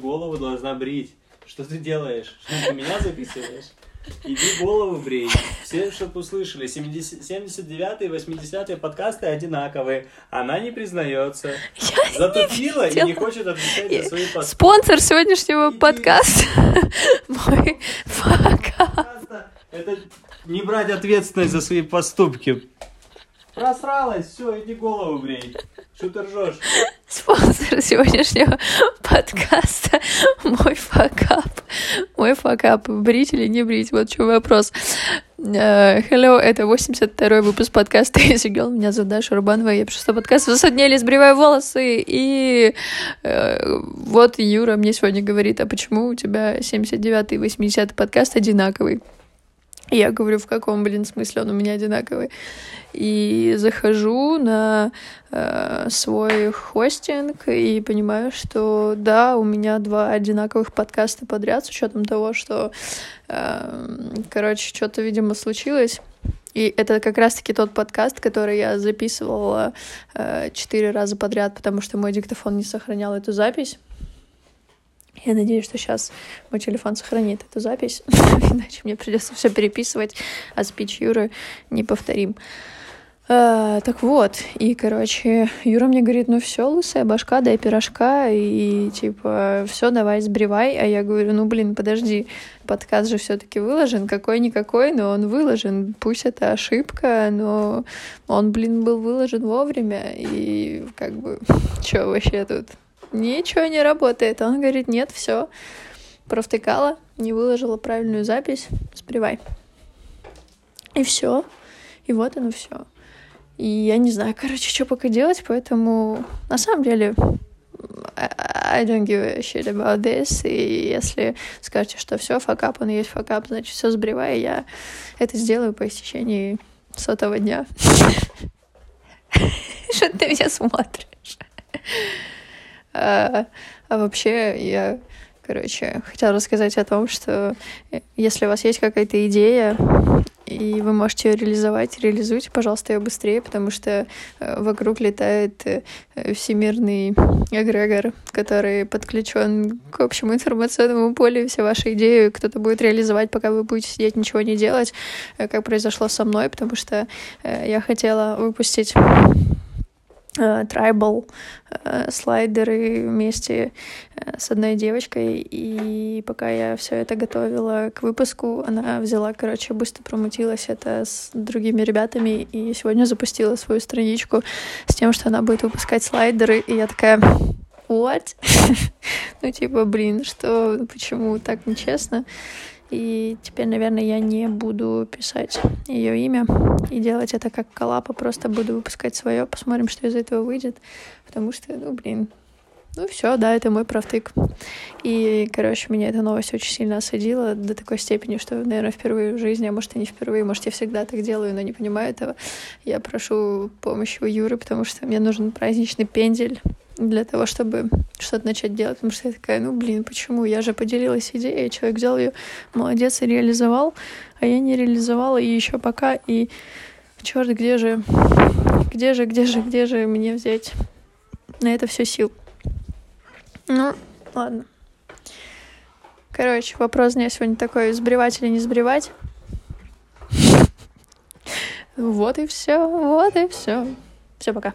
голову должна брить. Что ты делаешь? Что ты меня записываешь? Иди голову брей. Все, чтобы услышали, 70, 79 и 80 подкасты одинаковые. Она не признается. Я Затупила не и не хочет отвечать за свои поступки. Спонсор сегодняшнего Иди. подкаста мой. Подкаста Это не брать ответственность за свои поступки. Просралась, все, иди голову брей. Что ты ржешь? Спонсор сегодняшнего подкаста мой факап. Мой факап. Брить или не брить? Вот что вопрос. Э, Hello, это 82-й выпуск подкаста «Сигел». Меня зовут Даша Рубанова. Я пишу подкаст «Высотнели, сбривая волосы». И э, вот Юра мне сегодня говорит, а почему у тебя 79-й и 80-й подкаст одинаковый? Я говорю, в каком, блин, смысле он у меня одинаковый? И захожу на э, свой хостинг и понимаю, что да, у меня два одинаковых подкаста подряд, с учетом того, что, э, короче, что-то, видимо, случилось. И это как раз-таки тот подкаст, который я записывала э, четыре раза подряд, потому что мой диктофон не сохранял эту запись. Я надеюсь, что сейчас мой телефон сохранит эту запись, иначе мне придется все переписывать, а спич Юры не повторим. А, так вот, и, короче, Юра мне говорит, ну все, лысая башка, дай пирожка, и типа, все, давай сбривай. А я говорю, ну блин, подожди, подкаст же все-таки выложен, какой-никакой, но он выложен. Пусть это ошибка, но он, блин, был выложен вовремя, и как бы, что вообще тут? Ничего не работает. Он говорит, нет, все, провтыкала, не выложила правильную запись, сбривай. И все. И вот оно все. И я не знаю, короче, что пока делать, поэтому на самом деле I I don't give a shit about this. И если скажете, что все, факап, он есть факап, значит, все сбривай, я это сделаю по истечении сотого дня. Что ты меня смотришь? А а вообще, я, короче, хотела рассказать о том, что э, если у вас есть какая-то идея, и вы можете ее реализовать, реализуйте, пожалуйста, ее быстрее, потому что э, вокруг летает э, всемирный эгрегор, который подключен к общему информационному полю, все ваши идеи кто-то будет реализовать, пока вы будете сидеть, ничего не делать, как произошло со мной, потому что я хотела выпустить трайбл э, слайдеры вместе э, с одной девочкой, и пока я все это готовила к выпуску, она взяла, короче, быстро промутилась это с другими ребятами, и сегодня запустила свою страничку с тем, что она будет выпускать слайдеры, и я такая, what? ну, типа, блин, что, почему так нечестно? И теперь, наверное, я не буду писать ее имя и делать это как коллапа, просто буду выпускать свое, посмотрим, что из этого выйдет, потому что, ну, блин, ну все, да, это мой правтык. И, короче, меня эта новость очень сильно осадила до такой степени, что, наверное, впервые в жизни, а может и не впервые, может, я всегда так делаю, но не понимаю этого. Я прошу помощи у Юры, потому что мне нужен праздничный пендель для того, чтобы что-то начать делать. Потому что я такая, ну, блин, почему? Я же поделилась идеей, человек взял ее, молодец, и реализовал, а я не реализовала, и еще пока, и черт, где же, где же, где же, где же мне взять на это все сил? Ну, ладно. Короче, вопрос дня сегодня такой, сбривать или не сбривать? Вот и все, вот и все. Все, пока.